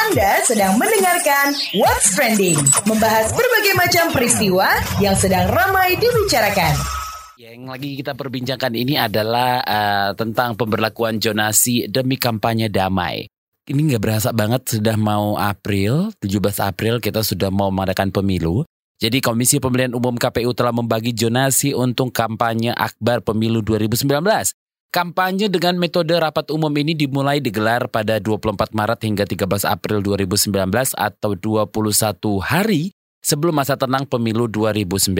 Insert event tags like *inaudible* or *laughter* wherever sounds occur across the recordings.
Anda sedang mendengarkan What's Trending, membahas berbagai macam peristiwa yang sedang ramai dibicarakan. Yang lagi kita perbincangkan ini adalah uh, tentang pemberlakuan jonasi demi kampanye damai. Ini nggak berasa banget sudah mau April, 17 April kita sudah mau mengadakan pemilu. Jadi Komisi Pemilihan Umum KPU telah membagi jonasi untuk kampanye akbar pemilu 2019. Kampanye dengan metode rapat umum ini dimulai digelar pada 24 Maret hingga 13 April 2019 atau 21 hari sebelum masa tenang pemilu 2019.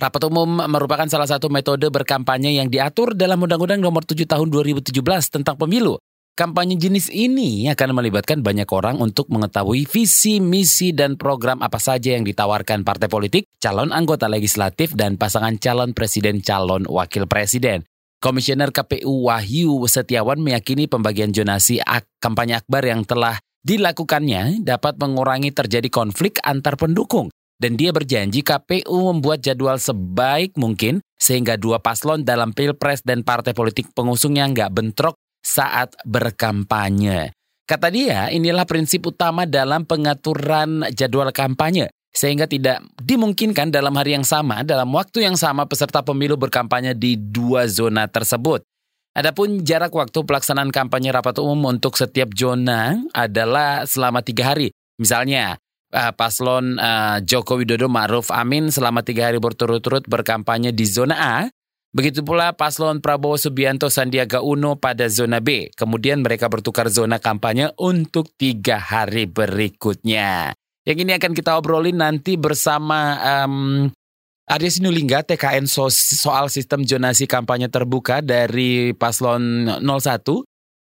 Rapat umum merupakan salah satu metode berkampanye yang diatur dalam Undang-Undang Nomor 7 Tahun 2017 tentang Pemilu. Kampanye jenis ini akan melibatkan banyak orang untuk mengetahui visi, misi, dan program apa saja yang ditawarkan partai politik, calon anggota legislatif, dan pasangan calon presiden calon wakil presiden. Komisioner KPU Wahyu Setiawan meyakini pembagian jonasi ak kampanye akbar yang telah dilakukannya dapat mengurangi terjadi konflik antar pendukung. Dan dia berjanji KPU membuat jadwal sebaik mungkin sehingga dua paslon dalam pilpres dan partai politik pengusungnya nggak bentrok saat berkampanye. Kata dia, inilah prinsip utama dalam pengaturan jadwal kampanye sehingga tidak dimungkinkan dalam hari yang sama, dalam waktu yang sama peserta pemilu berkampanye di dua zona tersebut. Adapun jarak waktu pelaksanaan kampanye rapat umum untuk setiap zona adalah selama tiga hari. Misalnya, uh, paslon uh, Joko Widodo Ma'ruf Amin selama tiga hari berturut-turut berkampanye di zona A. Begitu pula paslon Prabowo Subianto Sandiaga Uno pada zona B. Kemudian mereka bertukar zona kampanye untuk tiga hari berikutnya. Yang ini akan kita obrolin nanti bersama um, Arya Sinulinga TKN so soal sistem zonasi kampanye terbuka dari paslon 01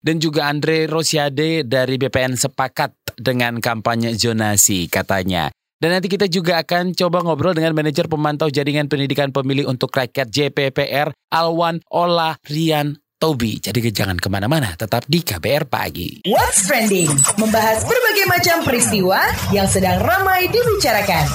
dan juga Andre Rosiade dari BPN sepakat dengan kampanye zonasi katanya. Dan nanti kita juga akan coba ngobrol dengan manajer pemantau jaringan pendidikan pemilih untuk rakyat JPPR Alwan Ola Rian Tobi. Jadi jangan ke mana-mana, tetap di KBR Pagi. What's Trending? Membahas berbagai macam peristiwa yang sedang ramai dibicarakan.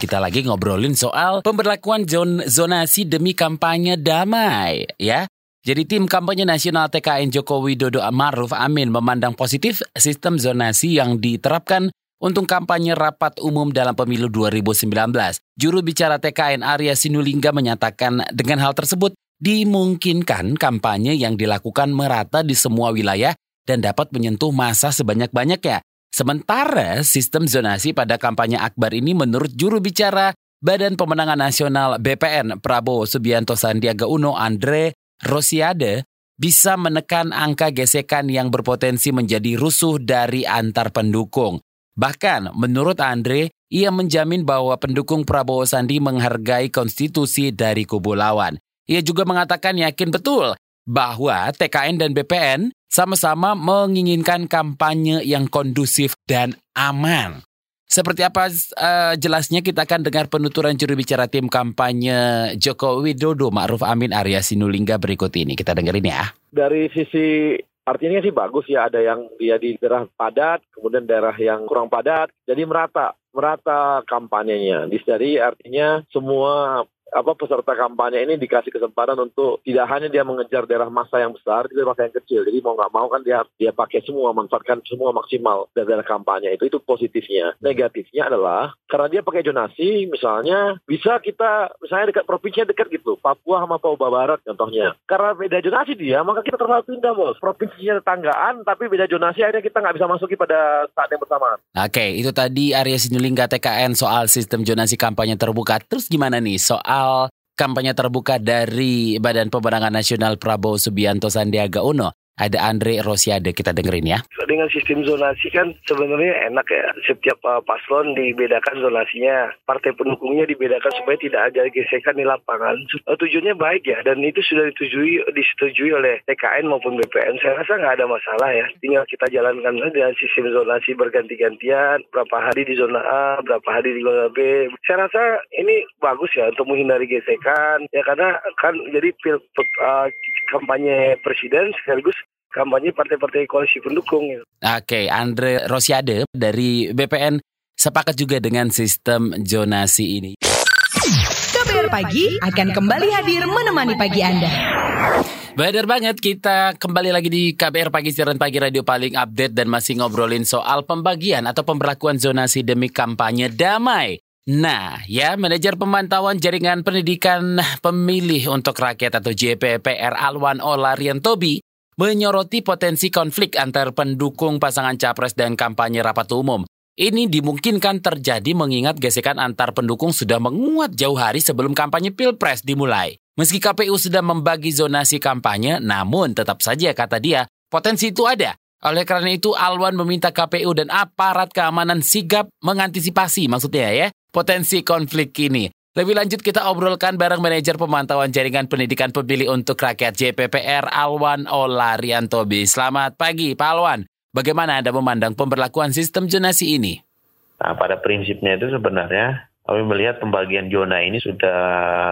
Kita lagi ngobrolin soal pemberlakuan zon zonasi demi kampanye damai, ya. Jadi tim kampanye nasional TKN Jokowi Dodo Maruf Amin memandang positif sistem zonasi yang diterapkan untuk kampanye rapat umum dalam pemilu 2019. Juru bicara TKN Arya Sinulinga menyatakan dengan hal tersebut dimungkinkan kampanye yang dilakukan merata di semua wilayah dan dapat menyentuh masa sebanyak-banyaknya. Sementara sistem zonasi pada kampanye akbar ini menurut juru bicara Badan Pemenangan Nasional BPN Prabowo Subianto Sandiaga Uno Andre Rosiade bisa menekan angka gesekan yang berpotensi menjadi rusuh dari antar pendukung. Bahkan menurut Andre, ia menjamin bahwa pendukung Prabowo Sandi menghargai konstitusi dari kubu lawan. Ia juga mengatakan yakin betul bahwa TKN dan BPN sama-sama menginginkan kampanye yang kondusif dan aman. Seperti apa uh, jelasnya kita akan dengar penuturan juru bicara tim kampanye Joko Widodo Ma'ruf Amin Arya Sinulinga berikut ini. Kita dengerin ya. Dari sisi artinya sih bagus ya ada yang dia di daerah padat, kemudian daerah yang kurang padat, jadi merata merata kampanyenya. Jadi artinya semua apa peserta kampanye ini dikasih kesempatan untuk tidak hanya dia mengejar daerah masa yang besar, tidak masa yang kecil. Jadi mau nggak mau kan dia dia pakai semua, manfaatkan semua maksimal dari daerah kampanye itu itu positifnya. Negatifnya adalah karena dia pakai jonasi, misalnya bisa kita misalnya dekat provinsinya dekat gitu, Papua sama Papua Barat contohnya. Karena beda jonasi dia, maka kita terlalu pindah bos. Provinsinya tetanggaan, tapi beda jonasi akhirnya kita nggak bisa masuki pada saat yang bersamaan. Oke, itu tadi Arya Sinulinga TKN soal sistem jonasi kampanye terbuka. Terus gimana nih soal soal kampanye terbuka dari Badan Pemenangan Nasional Prabowo Subianto Sandiaga Uno. Ada Andre Rosiade, kita dengerin ya. Dengan sistem zonasi kan sebenarnya enak ya. Setiap uh, paslon dibedakan zonasinya. Partai pendukungnya dibedakan supaya tidak ada gesekan di lapangan. Uh, tujuannya baik ya. Dan itu sudah disetujui, disetujui oleh TKN maupun BPN. Saya rasa nggak ada masalah ya. Tinggal kita jalankan saja sistem zonasi berganti-gantian. Berapa hari di zona A, berapa hari di zona B. Saya rasa ini bagus ya untuk menghindari gesekan. Ya karena kan jadi pil, uh, kampanye presiden sekaligus kampanye partai-partai koalisi pendukung. Oke, okay, Andre Rosiade dari BPN sepakat juga dengan sistem zonasi ini. KBR Pagi akan kembali hadir menemani pagi Anda. Benar banget, kita kembali lagi di KBR Pagi Siaran Pagi Radio paling update dan masih ngobrolin soal pembagian atau pemberlakuan zonasi demi kampanye damai. Nah, ya manajer pemantauan jaringan pendidikan pemilih untuk rakyat atau JPPR Alwan Olarian Tobi menyoroti potensi konflik antar pendukung pasangan capres dan kampanye rapat umum. Ini dimungkinkan terjadi mengingat gesekan antar pendukung sudah menguat jauh hari sebelum kampanye Pilpres dimulai. Meski KPU sudah membagi zonasi kampanye, namun tetap saja kata dia, potensi itu ada. Oleh karena itu, Alwan meminta KPU dan aparat keamanan sigap mengantisipasi maksudnya ya, potensi konflik ini. Lebih lanjut kita obrolkan bareng manajer pemantauan jaringan pendidikan pemilih untuk rakyat JPPR Alwan Olariantobi. Selamat pagi Pak Alwan. Bagaimana Anda memandang pemberlakuan sistem zonasi ini? Nah, pada prinsipnya itu sebenarnya kami melihat pembagian zona ini sudah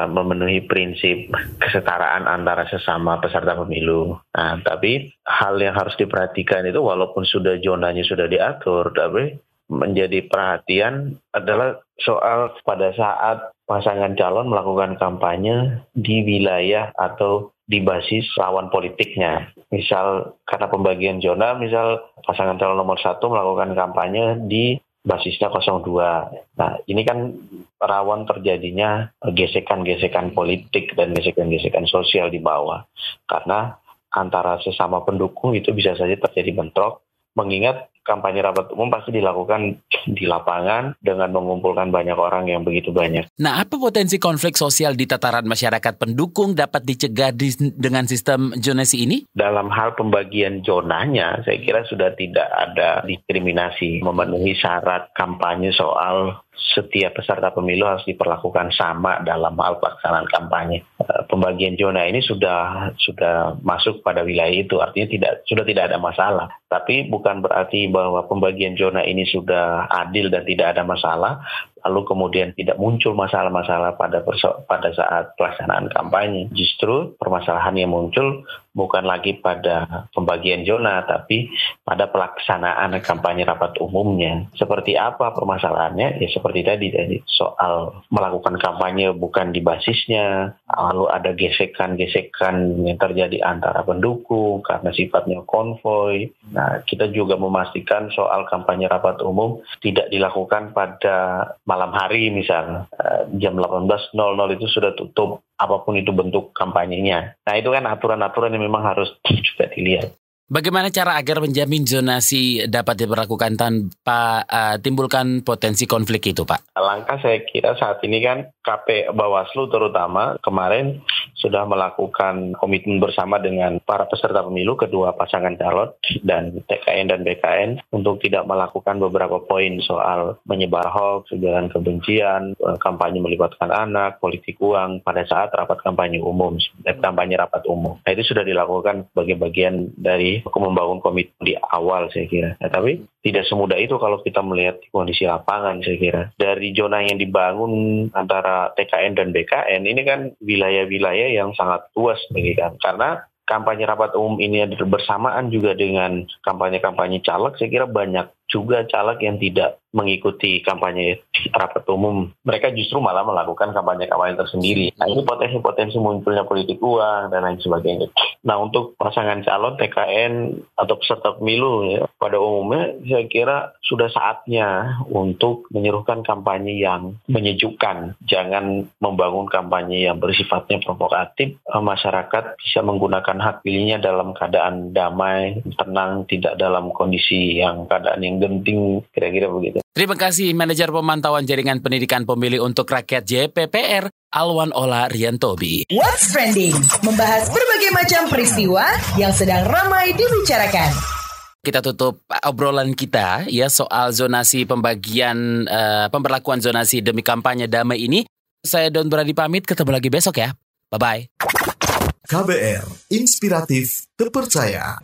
memenuhi prinsip kesetaraan antara sesama peserta pemilu. Nah, tapi hal yang harus diperhatikan itu walaupun sudah zonanya sudah diatur, tapi menjadi perhatian adalah soal pada saat pasangan calon melakukan kampanye di wilayah atau di basis lawan politiknya. Misal karena pembagian zona, misal pasangan calon nomor satu melakukan kampanye di basisnya 02. Nah ini kan rawan terjadinya gesekan-gesekan politik dan gesekan-gesekan sosial di bawah. Karena antara sesama pendukung itu bisa saja terjadi bentrok, mengingat kampanye rapat umum pasti dilakukan di lapangan dengan mengumpulkan banyak orang yang begitu banyak. Nah, apa potensi konflik sosial di tataran masyarakat pendukung dapat dicegah di, dengan sistem zonasi ini? Dalam hal pembagian zonanya, saya kira sudah tidak ada diskriminasi memenuhi syarat kampanye soal setiap peserta pemilu harus diperlakukan sama dalam hal pelaksanaan kampanye. Eh, pembagian zona ini sudah sudah masuk pada wilayah itu, artinya tidak sudah tidak ada masalah. Tapi bukan berarti bahwa pembagian zona ini sudah adil dan tidak ada masalah, lalu kemudian tidak muncul masalah-masalah pada pada saat pelaksanaan kampanye. Justru permasalahan yang muncul bukan lagi pada pembagian zona, tapi pada pelaksanaan kampanye rapat umumnya. Seperti apa permasalahannya? Ya seperti tadi tadi soal melakukan kampanye bukan di basisnya, lalu ada gesekan-gesekan yang terjadi antara pendukung karena sifatnya konvoy. Nah, kita juga memastikan soal kampanye rapat umum tidak dilakukan pada malam hari misal eh, jam 18.00 itu sudah tutup apa pun itu bentuk kampanyenya. Nah itu kan aturan-aturan yang memang harus *laughs* juga dilihat. Bagaimana cara agar menjamin zonasi dapat diberlakukan tanpa uh, timbulkan potensi konflik itu, Pak? Langkah saya kira saat ini kan KP Bawaslu terutama kemarin sudah melakukan komitmen bersama dengan para peserta pemilu kedua pasangan calon dan TKN dan BKN untuk tidak melakukan beberapa poin soal menyebar hoax, ujaran kebencian, eh, kampanye melibatkan anak, politik uang pada saat rapat kampanye umum, kampanye rapat umum. Nah itu sudah dilakukan sebagai bagian dari aku membangun komitmen di awal saya kira. Ya, tapi tidak semudah itu kalau kita melihat kondisi lapangan saya kira. Dari zona yang dibangun antara TKN dan BKN ini kan wilayah-wilayah yang sangat luas bagi kan. Karena kampanye rapat umum ini bersamaan juga dengan kampanye-kampanye caleg, saya kira banyak juga caleg yang tidak mengikuti kampanye rapat umum. Mereka justru malah melakukan kampanye-kampanye tersendiri. Nah ini potensi-potensi munculnya politik uang dan lain sebagainya. Nah untuk pasangan calon TKN atau peserta pemilu ya, pada umumnya saya kira sudah saatnya untuk menyerukan kampanye yang menyejukkan. Jangan membangun kampanye yang bersifatnya provokatif. Masyarakat bisa menggunakan hak pilihnya dalam keadaan damai, tenang, tidak dalam kondisi yang keadaan yang genting, kira-kira begitu. Terima kasih Manajer Pemantauan Jaringan Pendidikan Pemilih untuk Rakyat JPPR, Alwan Ola Riantobi. What's Trending? Membahas berbagai macam peristiwa yang sedang ramai dibicarakan. Kita tutup obrolan kita ya soal zonasi pembagian uh, pemberlakuan zonasi demi kampanye damai ini. Saya Don Brady pamit, ketemu lagi besok ya. Bye-bye. KBR, inspiratif, terpercaya.